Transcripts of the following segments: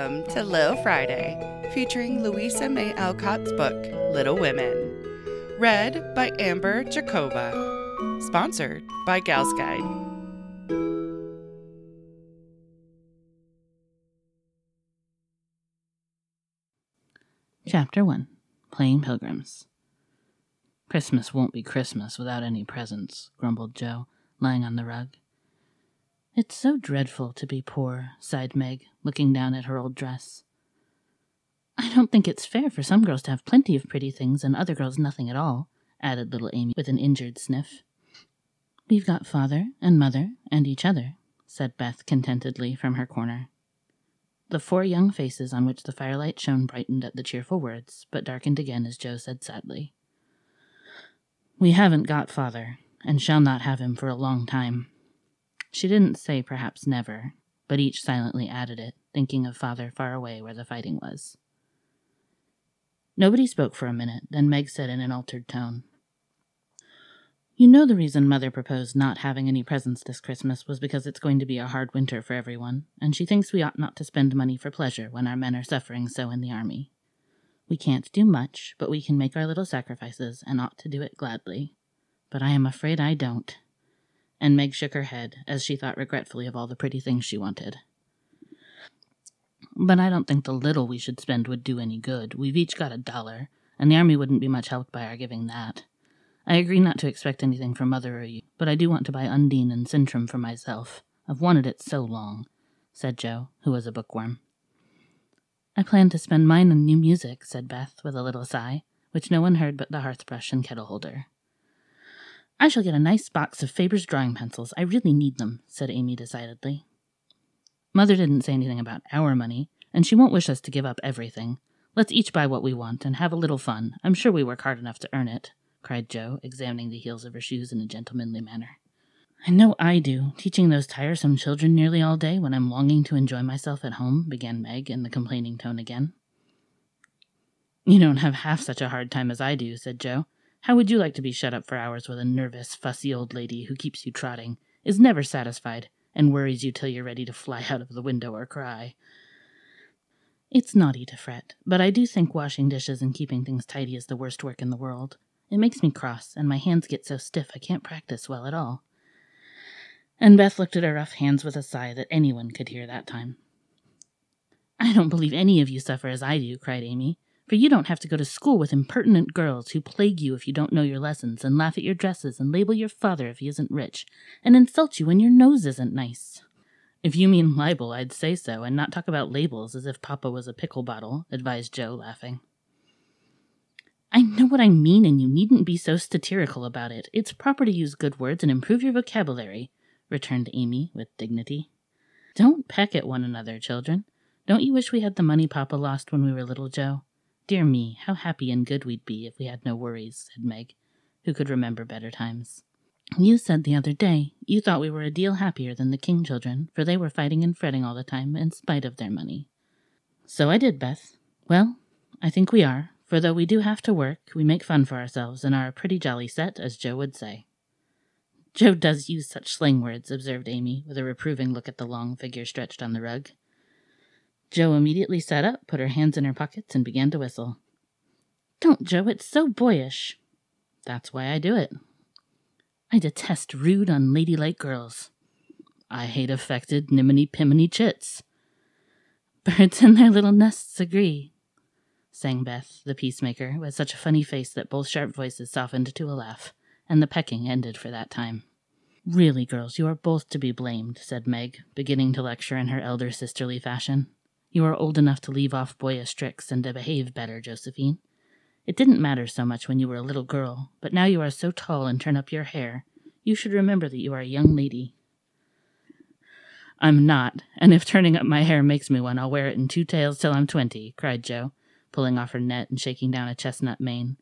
Welcome to Little Friday, featuring Louisa May Alcott's book, Little Women. Read by Amber Jacoba. Sponsored by Gals Guide. Chapter 1 Playing Pilgrims. Christmas won't be Christmas without any presents, grumbled Jo, lying on the rug. It's so dreadful to be poor, sighed Meg, looking down at her old dress. I don't think it's fair for some girls to have plenty of pretty things and other girls nothing at all, added little Amy with an injured sniff. We've got father and mother and each other, said Beth contentedly from her corner. The four young faces on which the firelight shone brightened at the cheerful words, but darkened again as Jo said sadly, We haven't got father, and shall not have him for a long time. She didn't say perhaps never, but each silently added it, thinking of father far away where the fighting was. Nobody spoke for a minute, then Meg said in an altered tone, You know the reason Mother proposed not having any presents this Christmas was because it's going to be a hard winter for everyone, and she thinks we ought not to spend money for pleasure when our men are suffering so in the army. We can't do much, but we can make our little sacrifices and ought to do it gladly. But I am afraid I don't and Meg shook her head as she thought regretfully of all the pretty things she wanted. But I don't think the little we should spend would do any good. We've each got a dollar, and the army wouldn't be much helped by our giving that. I agree not to expect anything from Mother or you, but I do want to buy Undine and Sintram for myself. I've wanted it so long, said Jo, who was a bookworm. I plan to spend mine on new music, said Beth, with a little sigh, which no one heard but the hearth-brush and kettle holder. I shall get a nice box of Faber's drawing pencils. I really need them, said Amy decidedly. Mother didn't say anything about our money, and she won't wish us to give up everything. Let's each buy what we want and have a little fun. I'm sure we work hard enough to earn it, cried Jo, examining the heels of her shoes in a gentlemanly manner. I know I do, teaching those tiresome children nearly all day when I'm longing to enjoy myself at home, began Meg in the complaining tone again. You don't have half such a hard time as I do, said Jo. How would you like to be shut up for hours with a nervous, fussy old lady who keeps you trotting, is never satisfied, and worries you till you're ready to fly out of the window or cry? It's naughty to fret, but I do think washing dishes and keeping things tidy is the worst work in the world. It makes me cross, and my hands get so stiff I can't practice well at all. And Beth looked at her rough hands with a sigh that anyone could hear that time. I don't believe any of you suffer as I do, cried Amy for you don't have to go to school with impertinent girls who plague you if you don't know your lessons, and laugh at your dresses, and label your father if he isn't rich, and insult you when your nose isn't nice. If you mean libel, I'd say so, and not talk about labels as if Papa was a pickle bottle, advised Jo, laughing. I know what I mean, and you needn't be so satirical about it. It's proper to use good words and improve your vocabulary, returned Amy with dignity. Don't peck at one another, children. Don't you wish we had the money Papa lost when we were little, Jo? Dear me, how happy and good we'd be if we had no worries, said Meg, who could remember better times. You said the other day you thought we were a deal happier than the King children, for they were fighting and fretting all the time in spite of their money. So I did, Beth. Well, I think we are, for though we do have to work, we make fun for ourselves and are a pretty jolly set, as Jo would say. Jo does use such slang words, observed Amy, with a reproving look at the long figure stretched on the rug. Jo immediately sat up, put her hands in her pockets, and began to whistle. Don't, Jo, it's so boyish. That's why I do it. I detest rude, unladylike girls. I hate affected, niminy piminy chits. Birds in their little nests agree, sang Beth, the peacemaker, with such a funny face that both sharp voices softened to a laugh, and the pecking ended for that time. Really, girls, you are both to be blamed, said Meg, beginning to lecture in her elder sisterly fashion. You are old enough to leave off boyish tricks and to behave better, Josephine. It didn't matter so much when you were a little girl, but now you are so tall and turn up your hair, you should remember that you are a young lady. I'm not, and if turning up my hair makes me one, I'll wear it in two tails till I'm twenty, cried Jo, pulling off her net and shaking down a chestnut mane.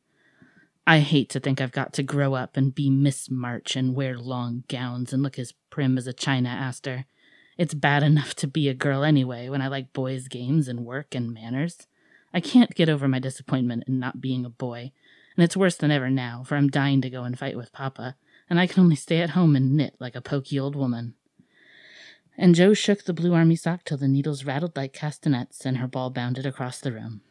I hate to think I've got to grow up and be Miss March and wear long gowns and look as prim as a china aster. It's bad enough to be a girl anyway when I like boys' games and work and manners. I can't get over my disappointment in not being a boy, and it's worse than ever now, for I'm dying to go and fight with Papa, and I can only stay at home and knit like a poky old woman. And Jo shook the blue army sock till the needles rattled like castanets and her ball bounded across the room.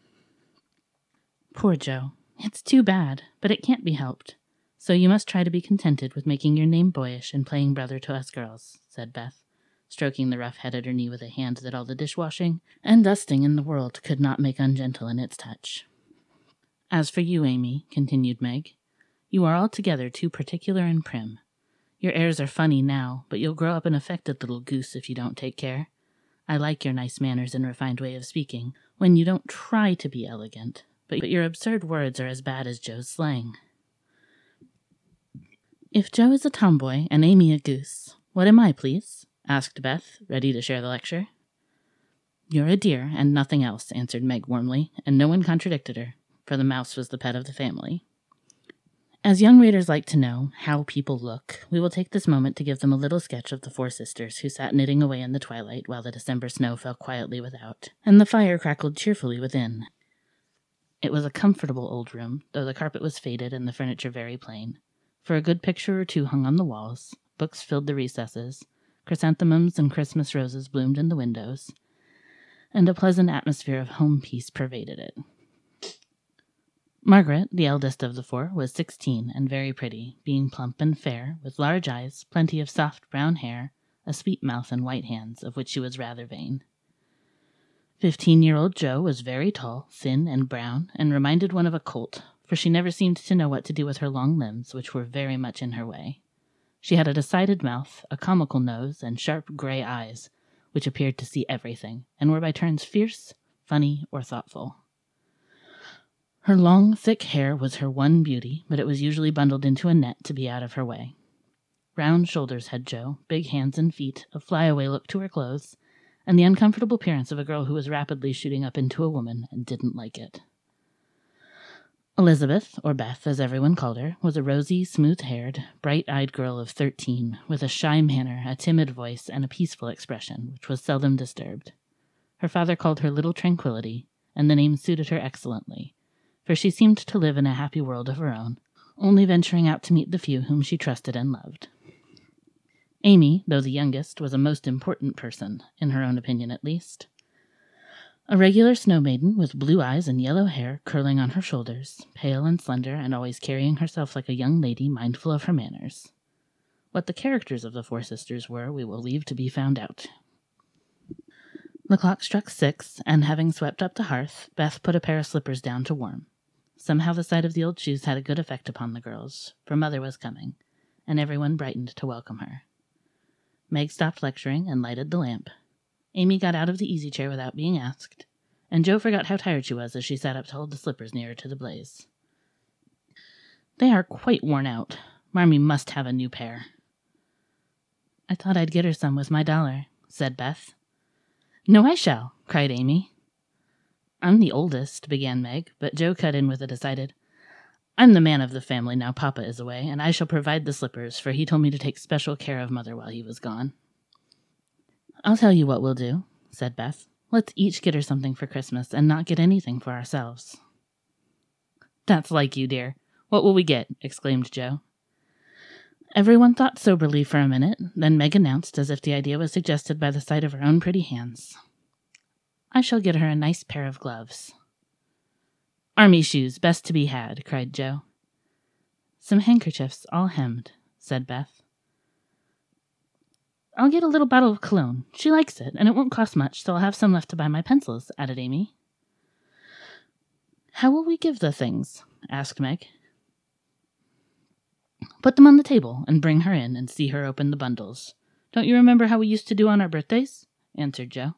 Poor Jo. It's too bad, but it can't be helped. So you must try to be contented with making your name boyish and playing brother to us girls, said Beth, stroking the rough head at her knee with a hand that all the dishwashing and dusting in the world could not make ungentle in its touch. As for you, Amy, continued Meg, you are altogether too particular and prim. Your airs are funny now, but you'll grow up an affected little goose if you don't take care. I like your nice manners and refined way of speaking, when you don't try to be elegant, but your absurd words are as bad as Jo's slang. If Jo is a tomboy and Amy a goose, what am I, please? Asked Beth, ready to share the lecture. You're a dear and nothing else, answered Meg warmly, and no one contradicted her, for the mouse was the pet of the family. As young readers like to know how people look, we will take this moment to give them a little sketch of the four sisters who sat knitting away in the twilight while the December snow fell quietly without, and the fire crackled cheerfully within. It was a comfortable old room, though the carpet was faded and the furniture very plain. For a good picture or two hung on the walls, books filled the recesses, chrysanthemums and Christmas roses bloomed in the windows, and a pleasant atmosphere of home peace pervaded it. Margaret, the eldest of the four, was sixteen and very pretty, being plump and fair, with large eyes, plenty of soft brown hair, a sweet mouth, and white hands, of which she was rather vain. Fifteen year old Jo was very tall, thin, and brown, and reminded one of a colt, for she never seemed to know what to do with her long limbs, which were very much in her way. She had a decided mouth, a comical nose, and sharp gray eyes, which appeared to see everything, and were by turns fierce, funny, or thoughtful. Her long, thick hair was her one beauty, but it was usually bundled into a net to be out of her way. Round shoulders had Jo, big hands and feet, a flyaway look to her clothes, and the uncomfortable appearance of a girl who was rapidly shooting up into a woman and didn't like it. Elizabeth, or Beth as everyone called her, was a rosy, smooth haired, bright eyed girl of thirteen, with a shy manner, a timid voice, and a peaceful expression, which was seldom disturbed. Her father called her Little Tranquillity, and the name suited her excellently, for she seemed to live in a happy world of her own, only venturing out to meet the few whom she trusted and loved. Amy, though the youngest, was a most important person, in her own opinion at least. A regular snow maiden, with blue eyes and yellow hair curling on her shoulders, pale and slender, and always carrying herself like a young lady mindful of her manners. What the characters of the four sisters were, we will leave to be found out. The clock struck six, and having swept up the hearth, Beth put a pair of slippers down to warm. Somehow the sight of the old shoes had a good effect upon the girls, for mother was coming, and everyone brightened to welcome her. Meg stopped lecturing and lighted the lamp. Amy got out of the easy chair without being asked, and Jo forgot how tired she was as she sat up to hold the slippers nearer to the blaze. They are quite worn out. Marmee must have a new pair. I thought I'd get her some with my dollar, said Beth. No, I shall, cried Amy. I'm the oldest, began Meg, but Jo cut in with a decided, I'm the man of the family now Papa is away, and I shall provide the slippers, for he told me to take special care of Mother while he was gone. I'll tell you what we'll do, said Beth. Let's each get her something for Christmas and not get anything for ourselves. That's like you, dear. What will we get? exclaimed Jo. Everyone thought soberly for a minute, then Meg announced, as if the idea was suggested by the sight of her own pretty hands. I shall get her a nice pair of gloves. Army shoes, best to be had, cried Jo. Some handkerchiefs, all hemmed, said Beth. I'll get a little bottle of cologne. She likes it, and it won't cost much, so I'll have some left to buy my pencils, added Amy. How will we give the things? asked Meg. Put them on the table and bring her in and see her open the bundles. Don't you remember how we used to do on our birthdays? answered Jo.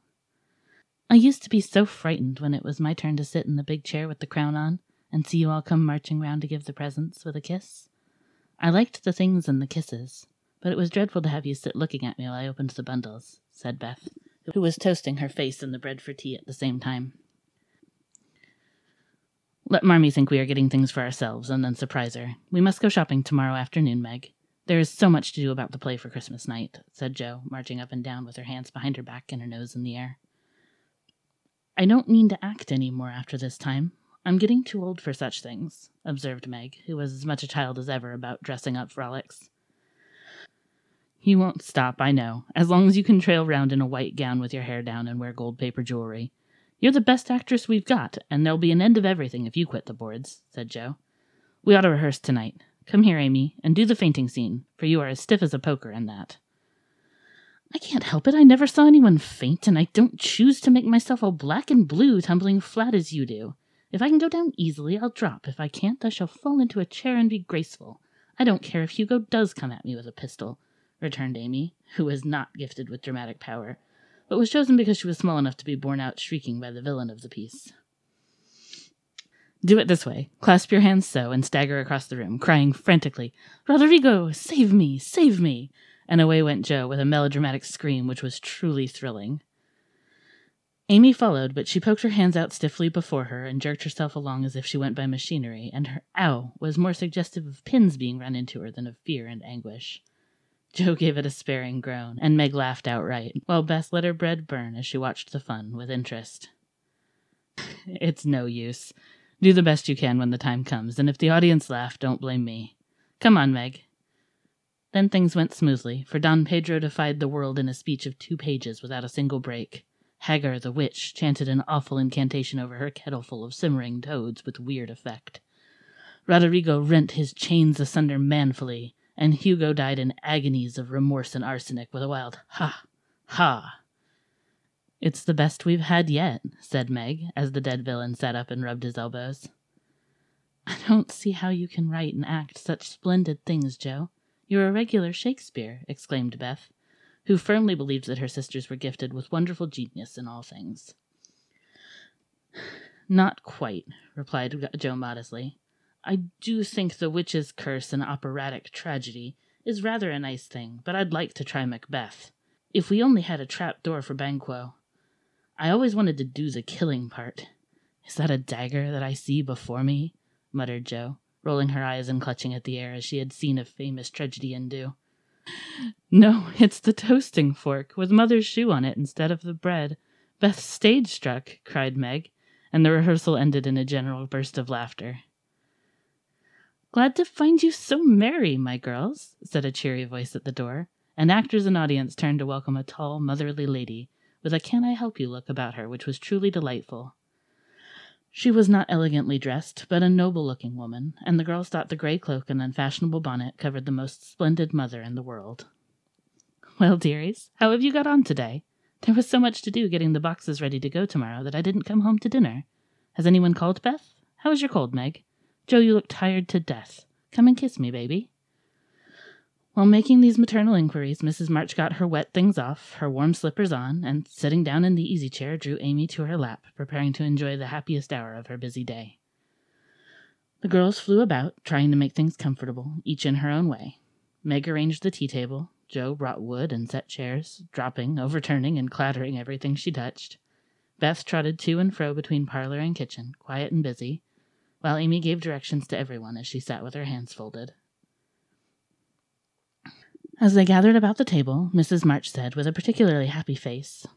I used to be so frightened when it was my turn to sit in the big chair with the crown on and see you all come marching round to give the presents with a kiss. I liked the things and the kisses, but it was dreadful to have you sit looking at me while I opened the bundles, said Beth, who was toasting her face in the bread for tea at the same time. Let Marmee think we are getting things for ourselves and then surprise her. We must go shopping tomorrow afternoon, Meg. There is so much to do about the play for Christmas night, said Jo, marching up and down with her hands behind her back and her nose in the air. I don't mean to act any more after this time. I'm getting too old for such things, observed Meg, who was as much a child as ever about dressing up frolics. You won't stop, I know, as long as you can trail round in a white gown with your hair down and wear gold paper jewelry. You're the best actress we've got, and there'll be an end of everything if you quit the boards, said Jo. We ought to rehearse tonight. Come here, Amy, and do the fainting scene, for you are as stiff as a poker in that. I can't help it. I never saw anyone faint, and I don't choose to make myself all black and blue tumbling flat as you do. If I can go down easily, I'll drop. If I can't, I shall fall into a chair and be graceful. I don't care if Hugo does come at me with a pistol, returned Amy, who was not gifted with dramatic power, but was chosen because she was small enough to be borne out shrieking by the villain of the piece. Do it this way. Clasp your hands so and stagger across the room, crying frantically, Roderigo, save me, save me! And away went Jo with a melodramatic scream which was truly thrilling. Amy followed, but she poked her hands out stiffly before her and jerked herself along as if she went by machinery, and her ow was more suggestive of pins being run into her than of fear and anguish. Jo gave it a despairing groan, and Meg laughed outright, while Beth let her bread burn as she watched the fun with interest. it's no use. Do the best you can when the time comes, and if the audience laugh, don't blame me. Come on, Meg. Then things went smoothly, for Don Pedro defied the world in a speech of two pages without a single break. Hagar the witch chanted an awful incantation over her kettleful of simmering toads with weird effect. Roderigo rent his chains asunder manfully, and Hugo died in agonies of remorse and arsenic with a wild ha, ha. It's the best we've had yet, said Meg, as the dead villain sat up and rubbed his elbows. I don't see how you can write and act such splendid things, Jo. You're a regular Shakespeare, exclaimed Beth who firmly believed that her sisters were gifted with wonderful genius in all things. Not quite, replied Jo modestly. I do think the witch's curse an operatic tragedy is rather a nice thing, but I'd like to try Macbeth. If we only had a trap door for Banquo. I always wanted to do the killing part. Is that a dagger that I see before me? muttered Jo, rolling her eyes and clutching at the air as she had seen a famous tragedian do. No, it's the toasting fork with mother's shoe on it instead of the bread. Beth's stage struck, cried Meg, and the rehearsal ended in a general burst of laughter. Glad to find you so merry, my girls, said a cheery voice at the door, and actors and audience turned to welcome a tall, motherly lady with a can I help you look about her, which was truly delightful. She was not elegantly dressed, but a noble looking woman, and the girls thought the gray cloak and unfashionable bonnet covered the most splendid mother in the world. Well, dearies, how have you got on today? There was so much to do getting the boxes ready to go tomorrow that I didn't come home to dinner. Has anyone called, Beth? How is your cold, Meg? Jo, you look tired to death. Come and kiss me, baby. While making these maternal inquiries, Mrs. March got her wet things off, her warm slippers on, and sitting down in the easy chair, drew Amy to her lap, preparing to enjoy the happiest hour of her busy day. The girls flew about, trying to make things comfortable, each in her own way. Meg arranged the tea table, Jo brought wood and set chairs, dropping, overturning, and clattering everything she touched. Beth trotted to and fro between parlor and kitchen, quiet and busy, while Amy gave directions to everyone as she sat with her hands folded. As they gathered about the table, Mrs. March said with a particularly happy face,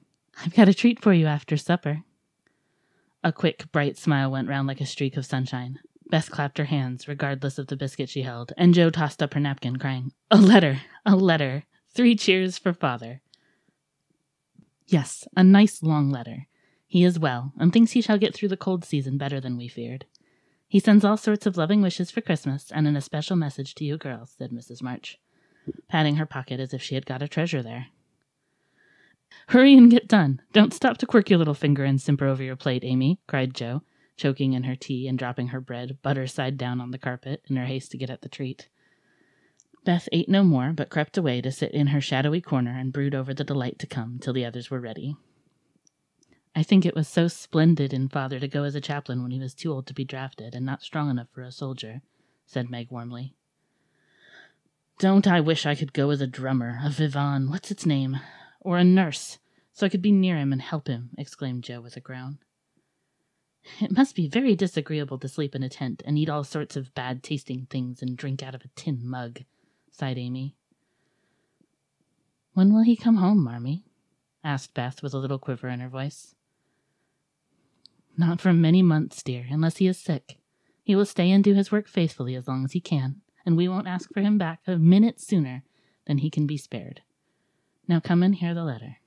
I've got a treat for you after supper. A quick, bright smile went round like a streak of sunshine. Beth clapped her hands, regardless of the biscuit she held, and Jo tossed up her napkin, crying, A letter! A letter! Three cheers for father! Yes, a nice long letter. He is well, and thinks he shall get through the cold season better than we feared. He sends all sorts of loving wishes for Christmas, and an especial message to you girls, said Mrs. March patting her pocket as if she had got a treasure there. Hurry and get done. Don't stop to quirk your little finger and simper over your plate, Amy, cried Jo, choking in her tea and dropping her bread, butter side down on the carpet, in her haste to get at the treat. Beth ate no more, but crept away to sit in her shadowy corner and brood over the delight to come till the others were ready. I think it was so splendid in father to go as a chaplain when he was too old to be drafted and not strong enough for a soldier, said Meg warmly. Don't I wish I could go as a drummer, a vivon, what's its name, or a nurse, so I could be near him and help him, exclaimed Jo with a groan. It must be very disagreeable to sleep in a tent and eat all sorts of bad tasting things and drink out of a tin mug, sighed Amy. When will he come home, Marmee? asked Beth with a little quiver in her voice. Not for many months, dear, unless he is sick. He will stay and do his work faithfully as long as he can and we won't ask for him back a minute sooner than he can be spared. Now come and hear the letter.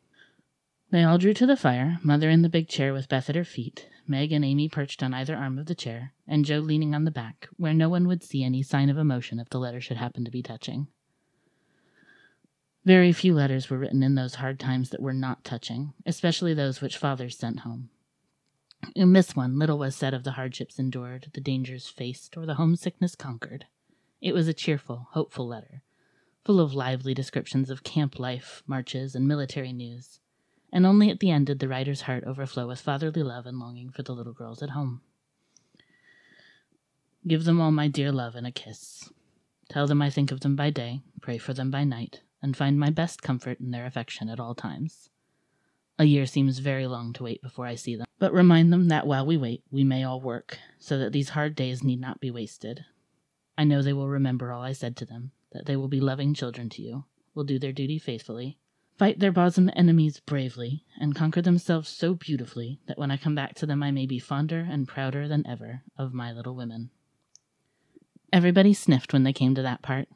They all drew to the fire, Mother in the big chair with Beth at her feet, Meg and Amy perched on either arm of the chair, and Jo leaning on the back, where no one would see any sign of emotion if the letter should happen to be touching. Very few letters were written in those hard times that were not touching, especially those which fathers sent home. In this one, little was said of the hardships endured, the dangers faced, or the homesickness conquered. It was a cheerful, hopeful letter, full of lively descriptions of camp life, marches, and military news, and only at the end did the writer's heart overflow with fatherly love and longing for the little girls at home. Give them all my dear love and a kiss. Tell them I think of them by day, pray for them by night, and find my best comfort in their affection at all times. A year seems very long to wait before I see them, but remind them that while we wait, we may all work, so that these hard days need not be wasted. I know they will remember all I said to them, that they will be loving children to you, will do their duty faithfully, fight their bosom enemies bravely, and conquer themselves so beautifully that when I come back to them I may be fonder and prouder than ever of my little women. Everybody sniffed when they came to that part,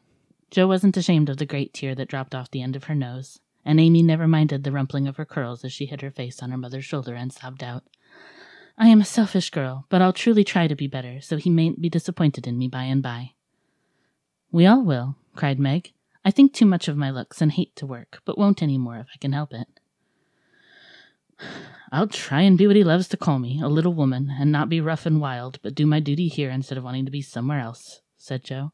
Jo wasn't ashamed of the great tear that dropped off the end of her nose, and Amy never minded the rumpling of her curls as she hid her face on her mother's shoulder and sobbed out, I am a selfish girl, but I'll truly try to be better, so he mayn't be disappointed in me by and by. We all will, cried Meg. I think too much of my looks and hate to work, but won't any more if I can help it. I'll try and be what he loves to call me, a little woman, and not be rough and wild, but do my duty here instead of wanting to be somewhere else, said Jo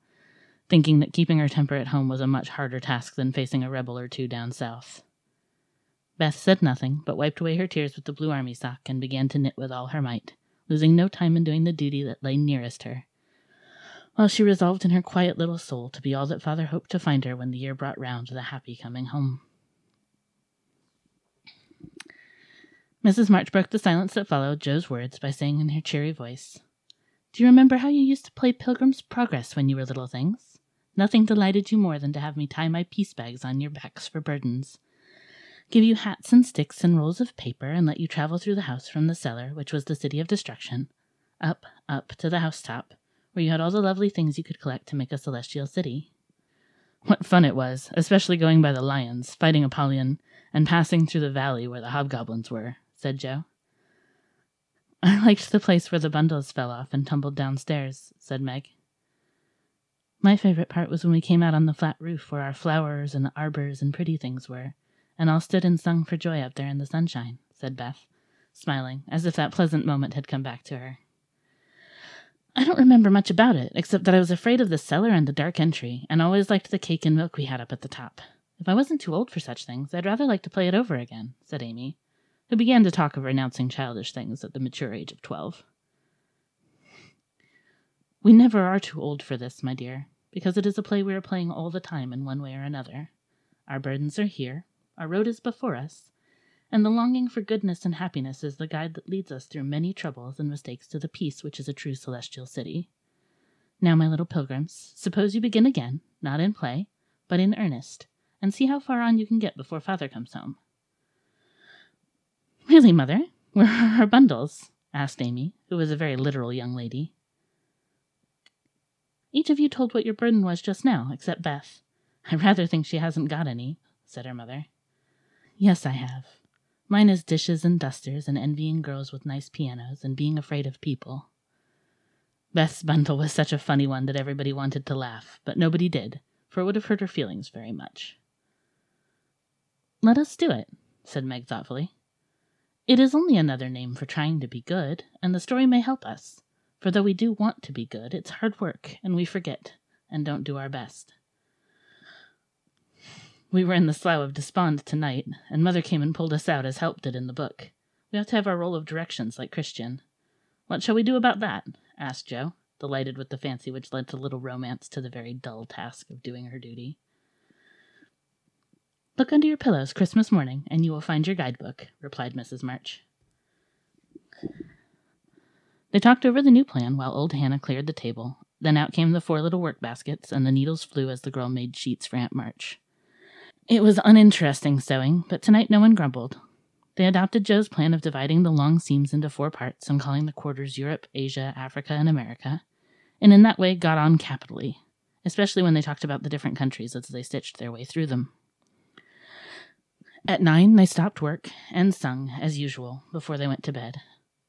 thinking that keeping her temper at home was a much harder task than facing a rebel or two down south. Beth said nothing, but wiped away her tears with the blue army sock and began to knit with all her might, losing no time in doing the duty that lay nearest her, while she resolved in her quiet little soul to be all that father hoped to find her when the year brought round the happy coming home. Mrs. March broke the silence that followed Jo's words by saying in her cheery voice, Do you remember how you used to play Pilgrim's Progress when you were little things? Nothing delighted you more than to have me tie my piece bags on your backs for burdens, give you hats and sticks and rolls of paper, and let you travel through the house from the cellar, which was the city of destruction, up, up to the housetop, where you had all the lovely things you could collect to make a celestial city. What fun it was, especially going by the lions, fighting Apollyon, and passing through the valley where the hobgoblins were, said Jo. I liked the place where the bundles fell off and tumbled downstairs, said Meg. My favorite part was when we came out on the flat roof where our flowers and arbors and pretty things were, and all stood and sung for joy up there in the sunshine, said Beth, smiling, as if that pleasant moment had come back to her. I don't remember much about it, except that I was afraid of the cellar and the dark entry, and always liked the cake and milk we had up at the top. If I wasn't too old for such things, I'd rather like to play it over again, said Amy, who began to talk of renouncing childish things at the mature age of twelve. We never are too old for this, my dear, because it is a play we are playing all the time in one way or another. Our burdens are here, our road is before us, and the longing for goodness and happiness is the guide that leads us through many troubles and mistakes to the peace which is a true celestial city. Now, my little pilgrims, suppose you begin again, not in play, but in earnest, and see how far on you can get before father comes home. Really, mother, where are our bundles? asked Amy, who was a very literal young lady. Each of you told what your burden was just now, except Beth. I rather think she hasn't got any, said her mother. Yes, I have. Mine is dishes and dusters and envying girls with nice pianos and being afraid of people. Beth's bundle was such a funny one that everybody wanted to laugh, but nobody did, for it would have hurt her feelings very much. Let us do it, said Meg thoughtfully. It is only another name for trying to be good, and the story may help us. For though we do want to be good, it's hard work, and we forget, and don't do our best. We were in the Slough of Despond tonight, and Mother came and pulled us out as Help did in the book. We ought to have our roll of directions like Christian. What shall we do about that? asked Jo, delighted with the fancy which lent a little romance to the very dull task of doing her duty. Look under your pillows Christmas morning, and you will find your guidebook, replied Mrs. March. They talked over the new plan while old Hannah cleared the table. Then out came the four little work baskets, and the needles flew as the girl made sheets for Aunt March. It was uninteresting sewing, but tonight no one grumbled. They adopted Jo's plan of dividing the long seams into four parts and calling the quarters Europe, Asia, Africa, and America, and in that way got on capitally. especially when they talked about the different countries as they stitched their way through them. At nine, they stopped work and sung, as usual, before they went to bed.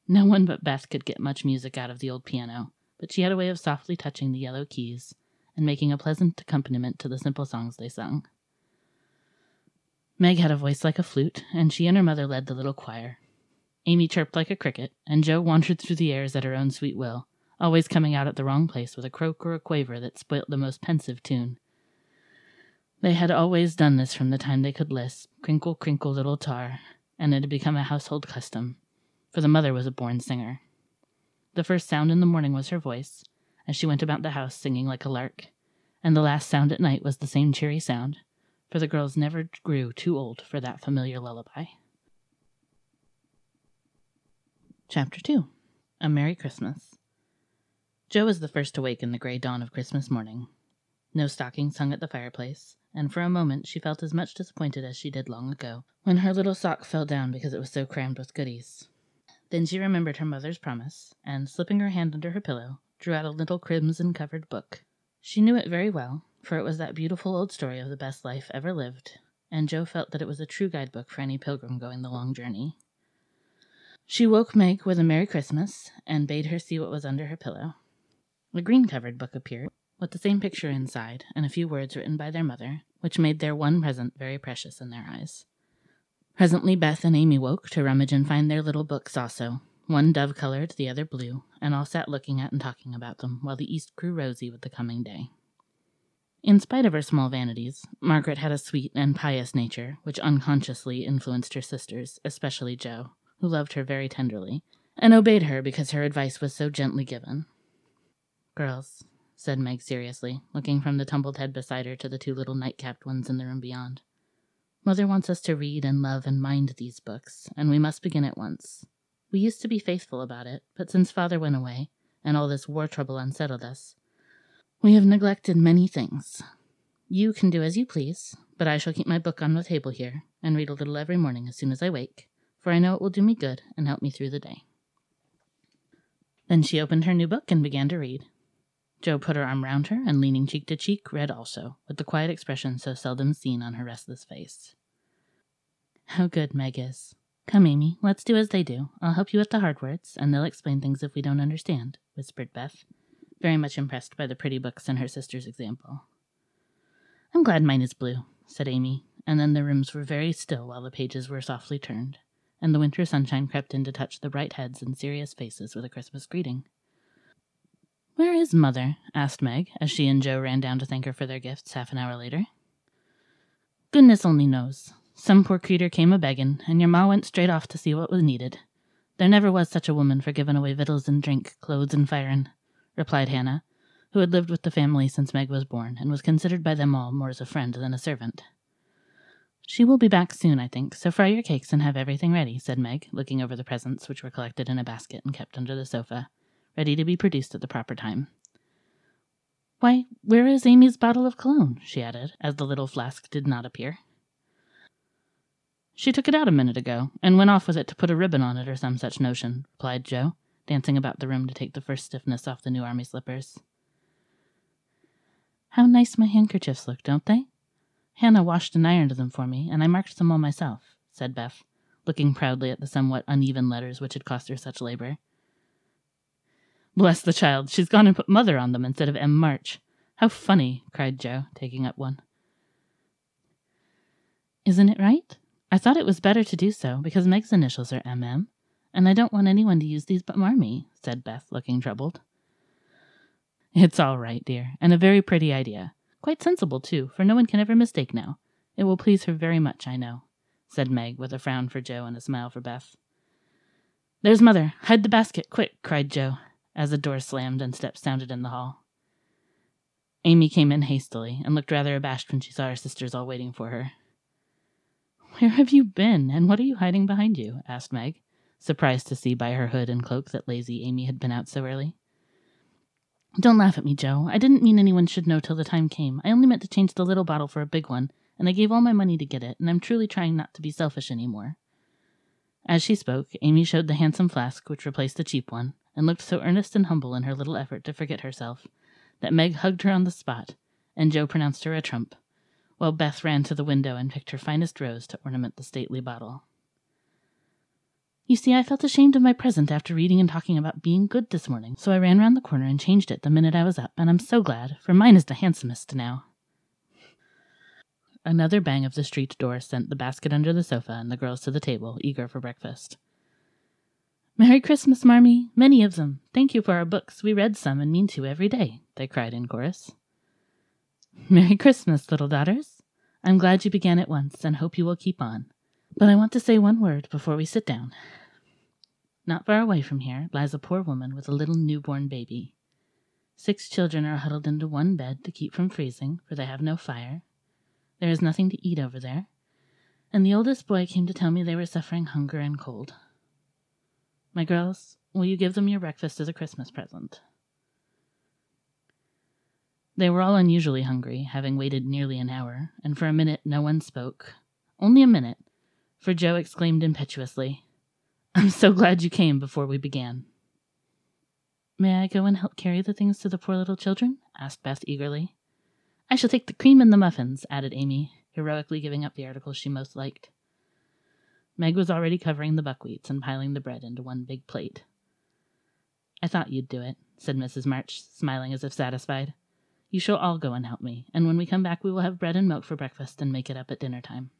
No one but Beth could get much music out of the old piano, but she had a way of softly touching the yellow keys and making a pleasant accompaniment to the simple songs they sung. Meg had a voice like a flute, and she and her mother led the little choir. Amy chirped like a cricket, and Jo wandered through the airs at her own sweet will, always coming out at the wrong place with a croak or a quaver that spoilt the most pensive tune. They had always done this from the time they could lisp, crinkle, crinkle, little tar, and it had become a household custom, for the mother was a born singer. The first sound in the morning was her voice, as she went about the house singing like a lark, and the last sound at night was the same cheery sound, for the girls never grew too old for that familiar lullaby. Chapter 2 A Merry Christmas. Jo was the first to wake in the gray dawn of Christmas morning. No stockings hung at the fireplace, and for a moment she felt as much disappointed as she did long ago, when her little sock fell down because it was so crammed with goodies. Then she remembered her mother's promise, and slipping her hand under her pillow, drew out a little crimson covered book. She knew it very well, for it was that beautiful old story of the best life ever lived, and Jo felt that it was a true guidebook for any pilgrim going the long journey. She woke Meg with a Merry Christmas and bade her see what was under her pillow. A green covered book appeared, with the same picture inside and a few words written by their mother, which made their one present very precious in their eyes. Presently Beth and Amy woke to rummage and find their little books also, one dove colored, the other blue, and all sat looking at and talking about them, while the east grew rosy with the coming day. In spite of her small vanities, Margaret had a sweet and pious nature which unconsciously influenced her sisters, especially Jo, who loved her very tenderly, and obeyed her because her advice was so gently given. Girls, said Meg seriously, looking from the tumbled head beside her to the two little night-capped ones in the room beyond. Mother wants us to read and love and mind these books, and we must begin at once. We used to be faithful about it, but since father went away, and all this war trouble unsettled us, we have neglected many things. You can do as you please, but I shall keep my book on the table here, and read a little every morning as soon as I wake, for I know it will do me good and help me through the day. Then she opened her new book and began to read. Jo put her arm round her and, leaning cheek to cheek, read also, with the quiet expression so seldom seen on her restless face. How good Meg is. Come, Amy, let's do as they do. I'll help you with the hard words, and they'll explain things if we don't understand, whispered Beth, very much impressed by the pretty books and her sister's example. I'm glad mine is blue, said Amy, and then the rooms were very still while the pages were softly turned, and the winter sunshine crept in to touch the bright heads and serious faces with a Christmas greeting. Where is Mother? asked Meg, as she and Jo ran down to thank her for their gifts half an hour later. Goodness only knows. Some poor creetur came a beggin', and your ma went straight off to see what was needed. There never was such a woman for givin' away victuals and drink, clothes and firin', replied Hannah, who had lived with the family since Meg was born and was considered by them all more as a friend than a servant. She will be back soon, I think, so fry your cakes and have everything ready, said Meg, looking over the presents which were collected in a basket and kept under the sofa, ready to be produced at the proper time. Why, where is Amy's bottle of cologne? she added, as the little flask did not appear. She took it out a minute ago, and went off with it to put a ribbon on it or some such notion, replied Jo, dancing about the room to take the first stiffness off the new army slippers. How nice my handkerchiefs look, don't they? Hannah washed and ironed them for me, and I marked them all myself, said Beth, looking proudly at the somewhat uneven letters which had cost her such labor. Bless the child, she's gone and put mother on them instead of M. March. How funny, cried Jo, taking up one. Isn't it right? I thought it was better to do so, because Meg's initials are MM, and I don't want anyone to use these but Marmee, said Beth, looking troubled. It's all right, dear, and a very pretty idea. Quite sensible, too, for no one can ever mistake now. It will please her very much, I know, said Meg, with a frown for Jo and a smile for Beth. There's mother. Hide the basket, quick, cried Jo, as the door slammed and steps sounded in the hall. Amy came in hastily and looked rather abashed when she saw her sisters all waiting for her. Where have you been, and what are you hiding behind you? asked Meg, surprised to see by her hood and cloak that lazy Amy had been out so early. Don't laugh at me, Jo. I didn't mean anyone should know till the time came. I only meant to change the little bottle for a big one, and I gave all my money to get it, and I'm truly trying not to be selfish any more. As she spoke, Amy showed the handsome flask which replaced the cheap one, and looked so earnest and humble in her little effort to forget herself that Meg hugged her on the spot and Jo pronounced her a trump, while Beth ran to the window and picked her finest rose to ornament the stately bottle. You see, I felt ashamed of my present after reading and talking about being good this morning, so I ran round the corner and changed it the minute I was up, and I'm so glad, for mine is the handsomest now. Another bang of the street door sent the basket under the sofa and the girls to the table, eager for breakfast. Merry Christmas, Marmee! Many of them! Thank you for our books. We read some and mean to every day, they cried in chorus. Merry Christmas, little daughters! I'm glad you began at once and hope you will keep on. But I want to say one word before we sit down. Not far away from here lies a poor woman with a little newborn baby. Six children are huddled into one bed to keep from freezing, for they have no fire. There is nothing to eat over there, and the oldest boy came to tell me they were suffering hunger and cold. My girls, will you give them your breakfast as a Christmas present? They were all unusually hungry, having waited nearly an hour, and for a minute no one spoke. Only a minute, for Jo exclaimed impetuously, I'm so glad you came before we began. May I go and help carry the things to the poor little children? asked Beth eagerly. I shall take the cream and the muffins, added Amy, heroically giving up the articles she most liked. Meg was already covering the buckwheats and piling the bread into one big plate. I thought you'd do it, said Mrs. March, smiling as if satisfied. You shall all go and help me, and when we come back we will have bread and milk for breakfast and make it up at dinner time.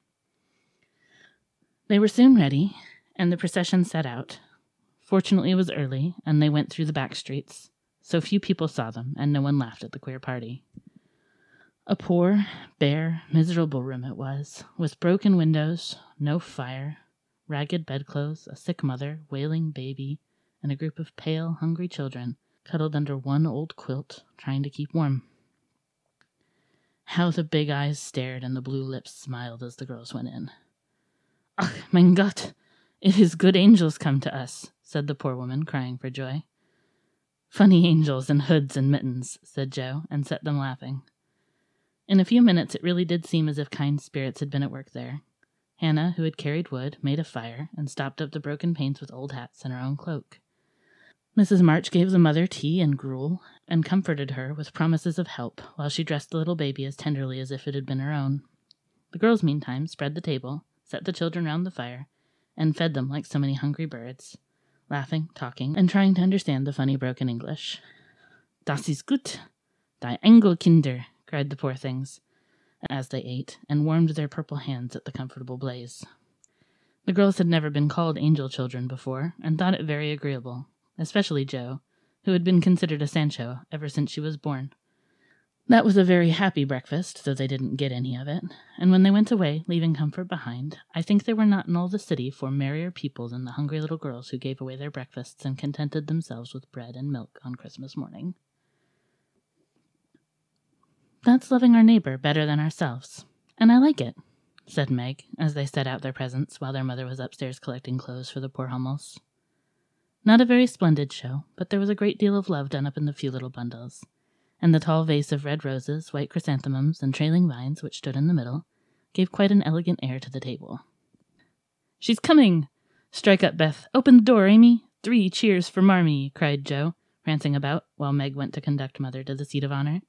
They were soon ready, and the procession set out. Fortunately, it was early, and they went through the back streets, so few people saw them, and no one laughed at the queer party. A poor, bare, miserable room it was, with broken windows, no fire, ragged bedclothes, a sick mother, wailing baby, and a group of pale, hungry children cuddled under one old quilt, trying to keep warm. How the big eyes stared and the blue lips smiled as the girls went in. Ach, mein Gott! It is good angels come to us, said the poor woman, crying for joy. Funny angels in hoods and mittens, said Jo, and set them laughing. In a few minutes it really did seem as if kind spirits had been at work there. Hannah, who had carried wood, made a fire, and stopped up the broken panes with old hats and her own cloak. Mrs. March gave the mother tea and gruel, and comforted her with promises of help, while she dressed the little baby as tenderly as if it had been her own. The girls, meantime, spread the table, set the children round the fire, and fed them like so many hungry birds, laughing, talking, and trying to understand the funny broken English. Das ist gut, die Engelkinder, cried the poor things, as they ate, and warmed their purple hands at the comfortable blaze. The girls had never been called angel children before, and thought it very agreeable, especially Jo, who had been considered a Sancho ever since she was born. That was a very happy breakfast, though they didn't get any of it, and when they went away, leaving comfort behind, I think there were not in all the city four merrier people than the hungry little girls who gave away their breakfasts and contented themselves with bread and milk on Christmas morning. That's loving our neighbor better than ourselves, and I like it, said Meg, as they set out their presents while their mother was upstairs collecting clothes for the poor Hummels. Not a very splendid show, but there was a great deal of love done up in the few little bundles and the tall vase of red roses, white chrysanthemums, and trailing vines which stood in the middle gave quite an elegant air to the table. She's coming! Strike up, Beth. Open the door, Amy. Three cheers for Marmee, cried Jo, prancing about, while Meg went to conduct Mother to the seat of honor.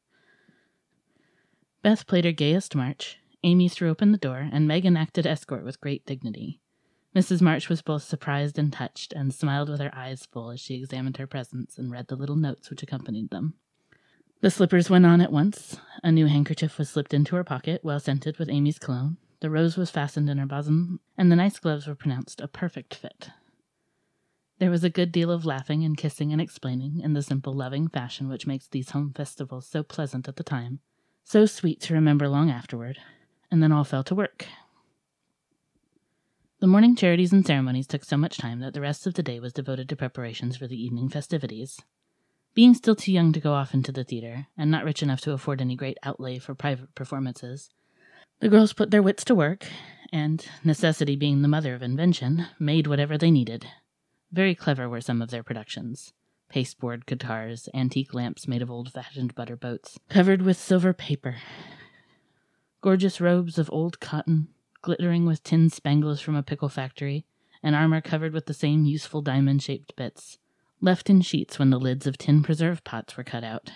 Beth played her gayest march, Amy threw open the door, and Meg enacted escort with great dignity. Mrs. March was both surprised and touched, and smiled with her eyes full as she examined her presents and read the little notes which accompanied them. The slippers went on at once. A new handkerchief was slipped into her pocket, well scented with Amy's cologne. The rose was fastened in her bosom, and the nice gloves were pronounced a perfect fit. There was a good deal of laughing and kissing and explaining in the simple, loving fashion which makes these home festivals so pleasant at the time, so sweet to remember long afterward, and then all fell to work. The morning charities and ceremonies took so much time that the rest of the day was devoted to preparations for the evening festivities. Being still too young to go off into the theater, and not rich enough to afford any great outlay for private performances, the girls put their wits to work, and, necessity being the mother of invention, made whatever they needed. Very clever were some of their productions pasteboard guitars, antique lamps made of old fashioned butter boats, covered with silver paper, gorgeous robes of old cotton, glittering with tin spangles from a pickle factory, and armor covered with the same useful diamond shaped bits left in sheets when the lids of tin preserve pots were cut out.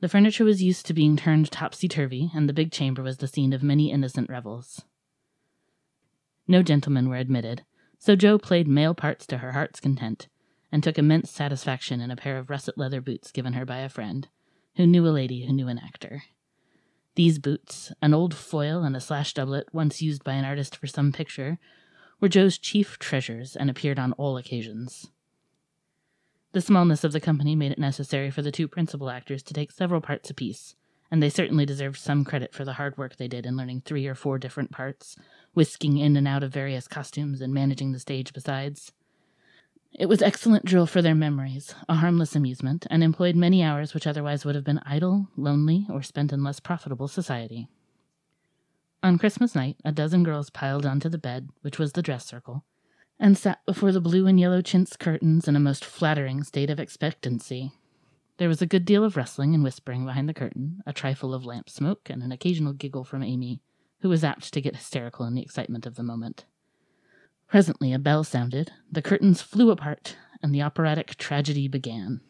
The furniture was used to being turned topsy turvy, and the big chamber was the scene of many innocent revels. No gentlemen were admitted, so Jo played male parts to her heart's content, and took immense satisfaction in a pair of russet leather boots given her by a friend, who knew a lady who knew an actor. These boots, an old foil and a slash doublet once used by an artist for some picture, were Jo's chief treasures and appeared on all occasions. The smallness of the company made it necessary for the two principal actors to take several parts apiece, and they certainly deserved some credit for the hard work they did in learning three or four different parts, whisking in and out of various costumes, and managing the stage besides. It was excellent drill for their memories, a harmless amusement, and employed many hours which otherwise would have been idle, lonely, or spent in less profitable society. On Christmas night, a dozen girls piled onto the bed, which was the dress circle, and sat before the blue and yellow chintz curtains in a most flattering state of expectancy. There was a good deal of rustling and whispering behind the curtain, a trifle of lamp smoke, and an occasional giggle from Amy, who was apt to get hysterical in the excitement of the moment. Presently a bell sounded, the curtains flew apart, and the operatic tragedy began.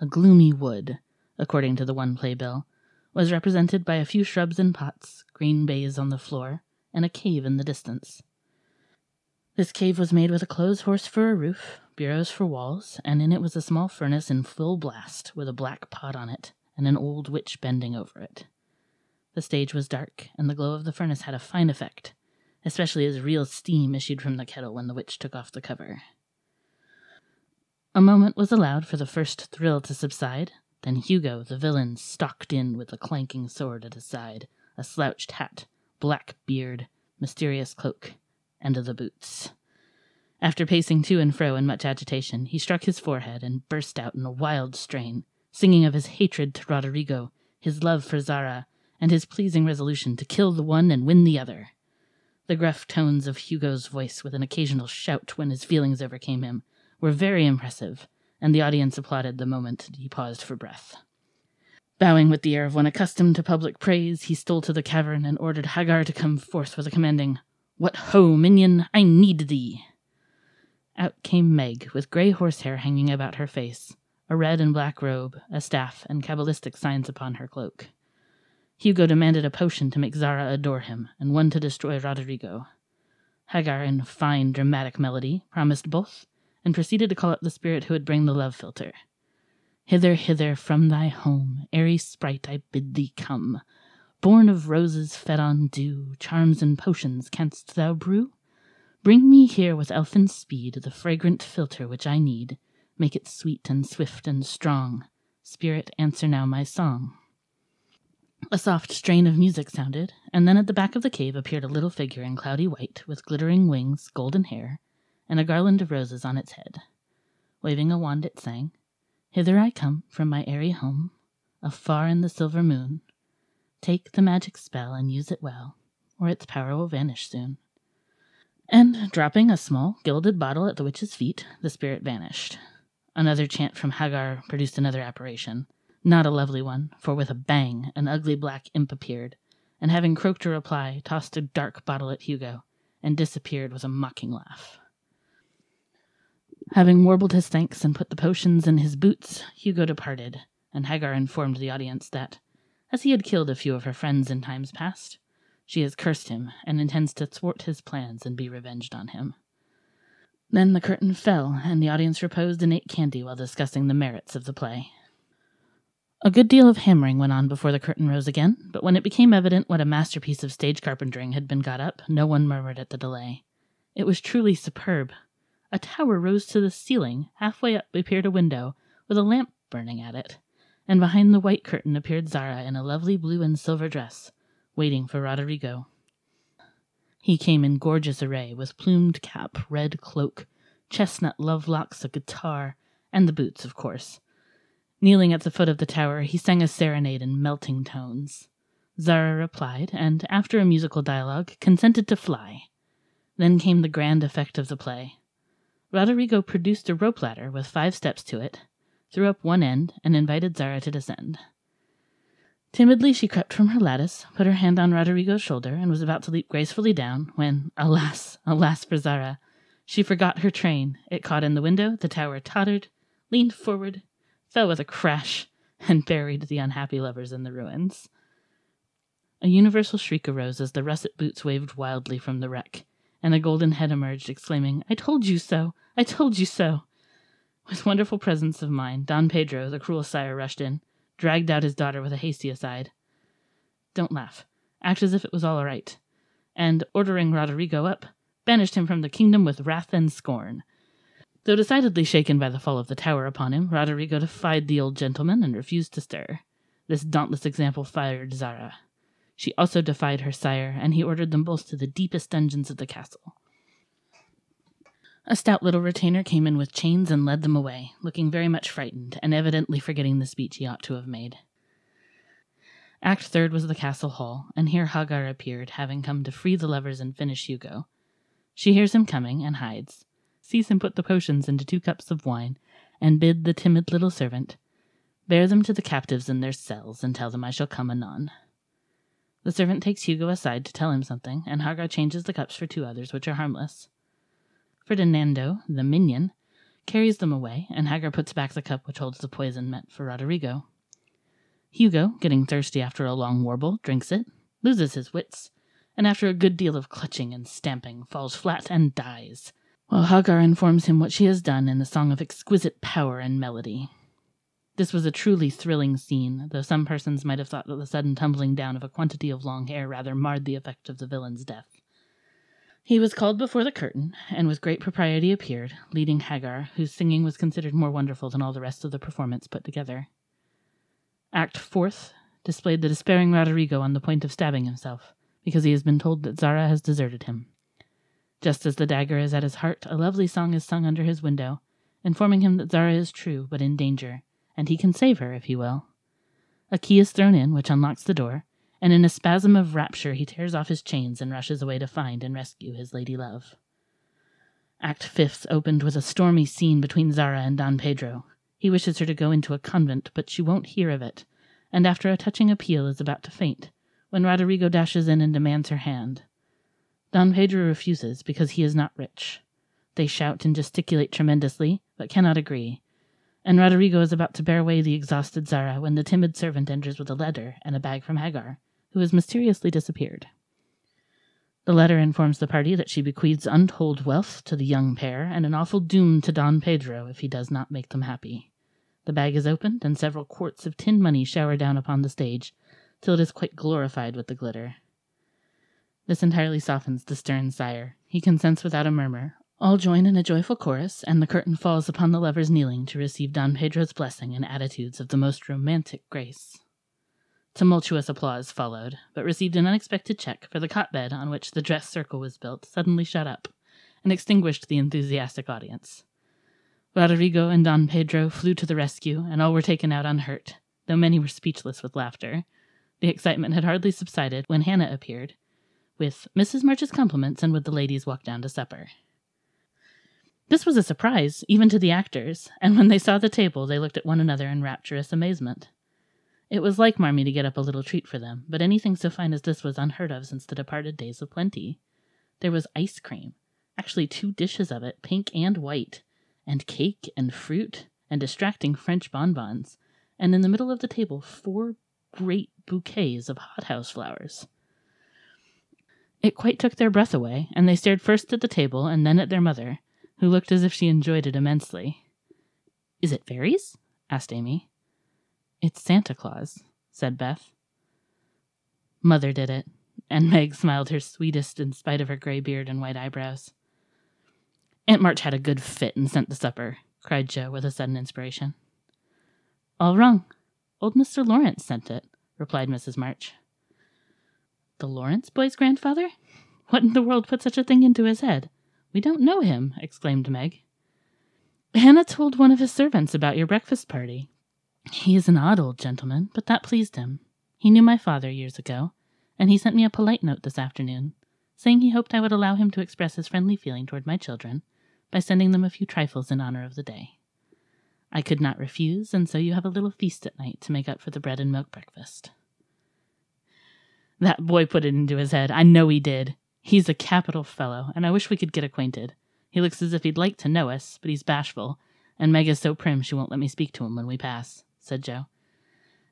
A gloomy wood, according to the one playbill, was represented by a few shrubs in pots, green baize on the floor, and a cave in the distance. This cave was made with a clothes horse for a roof, bureaus for walls, and in it was a small furnace in full blast, with a black pot on it, and an old witch bending over it. The stage was dark, and the glow of the furnace had a fine effect, especially as real steam issued from the kettle when the witch took off the cover. A moment was allowed for the first thrill to subside, then Hugo, the villain, stalked in with a clanking sword at his side, a slouched hat, black beard, mysterious cloak, and the boots. After pacing to and fro in much agitation, he struck his forehead and burst out in a wild strain, singing of his hatred to Roderigo, his love for Zara, and his pleasing resolution to kill the one and win the other. The gruff tones of Hugo's voice, with an occasional shout when his feelings overcame him, were very impressive, and the audience applauded the moment he paused for breath. Bowing with the air of one accustomed to public praise, he stole to the cavern and ordered Hagar to come forth with a commanding, What ho, minion, I need thee! Out came Meg, with grey horsehair hanging about her face, a red and black robe, a staff, and cabalistic signs upon her cloak. Hugo demanded a potion to make Zara adore him, and one to destroy Roderigo. Hagar, in fine dramatic melody, promised both, and proceeded to call up the spirit who would bring the love philtre. Hither, hither, from thy home, airy sprite, I bid thee come. Born of roses fed on dew, charms and potions canst thou brew? Bring me here with elfin speed the fragrant philtre which I need. Make it sweet and swift and strong. Spirit, answer now my song. A soft strain of music sounded, and then at the back of the cave appeared a little figure in cloudy white, with glittering wings, golden hair, and a garland of roses on its head. Waving a wand, it sang, Hither I come from my airy home, afar in the silver moon. Take the magic spell and use it well, or its power will vanish soon. And dropping a small gilded bottle at the witch's feet, the spirit vanished. Another chant from Hagar produced another apparition not a lovely one, for with a bang an ugly black imp appeared, and having croaked a reply, tossed a dark bottle at Hugo, and disappeared with a mocking laugh. Having warbled his thanks and put the potions in his boots, Hugo departed, and Hagar informed the audience that, as he had killed a few of her friends in times past, she has cursed him and intends to thwart his plans and be revenged on him. Then the curtain fell, and the audience reposed and ate candy while discussing the merits of the play. A good deal of hammering went on before the curtain rose again, but when it became evident what a masterpiece of stage carpentering had been got up, no one murmured at the delay. It was truly superb. A tower rose to the ceiling, halfway up appeared a window, with a lamp burning at it, and behind the white curtain appeared Zara in a lovely blue and silver dress, waiting for Roderigo. He came in gorgeous array, with plumed cap, red cloak, chestnut love locks, a guitar, and the boots, of course Kneeling at the foot of the tower, he sang a serenade in melting tones. Zara replied, and after a musical dialogue, consented to fly. Then came the grand effect of the play. Roderigo produced a rope ladder with five steps to it, threw up one end, and invited Zara to descend. Timidly she crept from her lattice, put her hand on Roderigo's shoulder, and was about to leap gracefully down, when, alas, alas for Zara, she forgot her train. It caught in the window, the tower tottered, leaned forward, fell with a crash, and buried the unhappy lovers in the ruins. A universal shriek arose as the russet boots waved wildly from the wreck, and a golden head emerged, exclaiming, I told you so! I told you so! With wonderful presence of mind, Don Pedro, the cruel sire, rushed in, dragged out his daughter with a hasty aside. Don't laugh. Act as if it was all right. And, ordering Roderigo up, banished him from the kingdom with wrath and scorn. Though decidedly shaken by the fall of the tower upon him, Roderigo defied the old gentleman and refused to stir. This dauntless example fired Zara. She also defied her sire, and he ordered them both to the deepest dungeons of the castle. A stout little retainer came in with chains and led them away, looking very much frightened, and evidently forgetting the speech he ought to have made. Act third was the castle hall, and here Hagar appeared, having come to free the lovers and finish Hugo. She hears him coming and hides, him put the potions into two cups of wine, and bid the timid little servant, Bear them to the captives in their cells, and tell them I shall come anon. The servant takes Hugo aside to tell him something, and Hagar changes the cups for two others, which are harmless. Ferdinando, the minion, carries them away, and Hagar puts back the cup which holds the poison meant for Roderigo. Hugo, getting thirsty after a long warble, drinks it, loses his wits, and after a good deal of clutching and stamping, falls flat and dies, while Hagar informs him what she has done in a song of exquisite power and melody. This was a truly thrilling scene, though some persons might have thought that the sudden tumbling down of a quantity of long hair rather marred the effect of the villain's death. He was called before the curtain, and with great propriety appeared, leading Hagar, whose singing was considered more wonderful than all the rest of the performance put together. Act fourth displayed the despairing Roderigo on the point of stabbing himself, because he has been told that Zara has deserted him. Just as the dagger is at his heart, a lovely song is sung under his window, informing him that Zara is true but in danger, and he can save her if he will. A key is thrown in, which unlocks the door, and in a spasm of rapture he tears off his chains and rushes away to find and rescue his lady love. Act fifth opened with a stormy scene between Zara and Don Pedro. He wishes her to go into a convent, but she won't hear of it, and after a touching appeal is about to faint, when Roderigo dashes in and demands her hand. Don Pedro refuses because he is not rich. They shout and gesticulate tremendously, but cannot agree, and Roderigo is about to bear away the exhausted Zara when the timid servant enters with a letter and a bag from Hagar, who has mysteriously disappeared. The letter informs the party that she bequeaths untold wealth to the young pair and an awful doom to Don Pedro if he does not make them happy. The bag is opened, and several quarts of tin money shower down upon the stage, till it is quite glorified with the glitter. This entirely softens the stern sire. He consents without a murmur. All join in a joyful chorus, and the curtain falls upon the lovers kneeling to receive Don Pedro's blessing in attitudes of the most romantic grace. Tumultuous applause followed, but received an unexpected check, for the cot bed on which the dress circle was built suddenly shut up, and extinguished the enthusiastic audience. Roderigo and Don Pedro flew to the rescue, and all were taken out unhurt, though many were speechless with laughter. The excitement had hardly subsided when Hannah appeared, with Mrs. March's compliments, and would the ladies walk down to supper. This was a surprise, even to the actors, and when they saw the table, they looked at one another in rapturous amazement. It was like Marmee to get up a little treat for them, but anything so fine as this was unheard of since the departed days of plenty. There was ice cream, actually two dishes of it, pink and white, and cake and fruit, and distracting French bonbons, and in the middle of the table four great bouquets of hothouse flowers. It quite took their breath away, and they stared first at the table and then at their mother, who looked as if she enjoyed it immensely. Is it fairies? asked Amy. It's Santa Claus, said Beth. Mother did it, and Meg smiled her sweetest in spite of her gray beard and white eyebrows. Aunt March had a good fit and sent the supper, cried Jo with a sudden inspiration. All wrong. Old Mr. Laurence sent it, replied Mrs. March. The Laurence boy's grandfather? What in the world put such a thing into his head? We don't know him, exclaimed Meg. Hannah told one of his servants about your breakfast party, he is an odd old gentleman, but that pleased him. He knew my father years ago, and he sent me a polite note this afternoon, saying he hoped I would allow him to express his friendly feeling toward my children by sending them a few trifles in honor of the day. I could not refuse, and so you have a little feast at night to make up for the bread and milk breakfast. That boy put it into his head. I know he did. He's a capital fellow, and I wish we could get acquainted. He looks as if he'd like to know us, but he's bashful, and Meg is so prim she won't let me speak to him when we pass said Jo,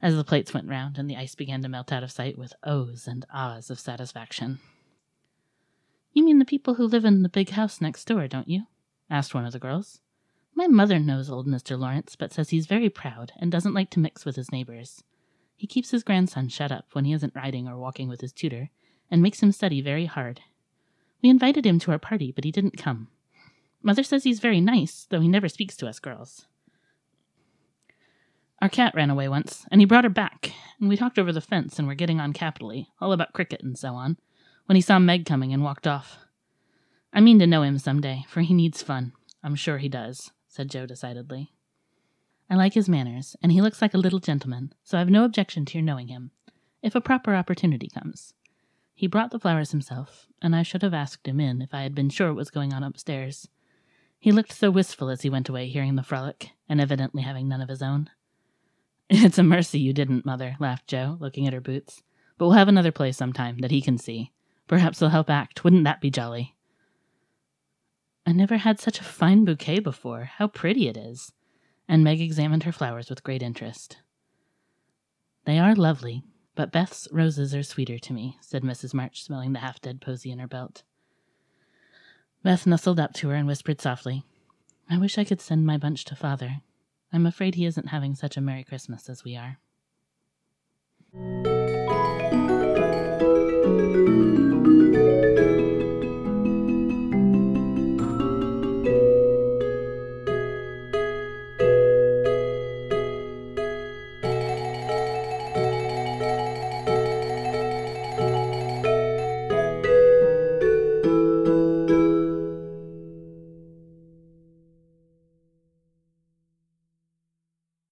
as the plates went round and the ice began to melt out of sight with ohs and ahs of satisfaction. You mean the people who live in the big house next door, don't you? asked one of the girls. My mother knows old Mr. Laurence, but says he's very proud and doesn't like to mix with his neighbors. He keeps his grandson shut up when he isn't riding or walking with his tutor, and makes him study very hard. We invited him to our party, but he didn't come. Mother says he's very nice, though he never speaks to us girls. Our cat ran away once, and he brought her back, and we talked over the fence and were getting on capitally, all about cricket and so on, when he saw Meg coming and walked off. I mean to know him some day, for he needs fun. I'm sure he does, said Jo decidedly. I like his manners, and he looks like a little gentleman, so I've no objection to your knowing him, if a proper opportunity comes. He brought the flowers himself, and I should have asked him in if I had been sure what was going on upstairs. He looked so wistful as he went away, hearing the frolic, and evidently having none of his own. It's a mercy you didn't, Mother, laughed Jo, looking at her boots. But we'll have another play sometime that he can see. Perhaps he'll help act. Wouldn't that be jolly? I never had such a fine bouquet before. How pretty it is. And Meg examined her flowers with great interest. They are lovely, but Beth's roses are sweeter to me, said Mrs. March, smelling the half dead posy in her belt. Beth nestled up to her and whispered softly, I wish I could send my bunch to father. I'm afraid he isn't having such a Merry Christmas as we are.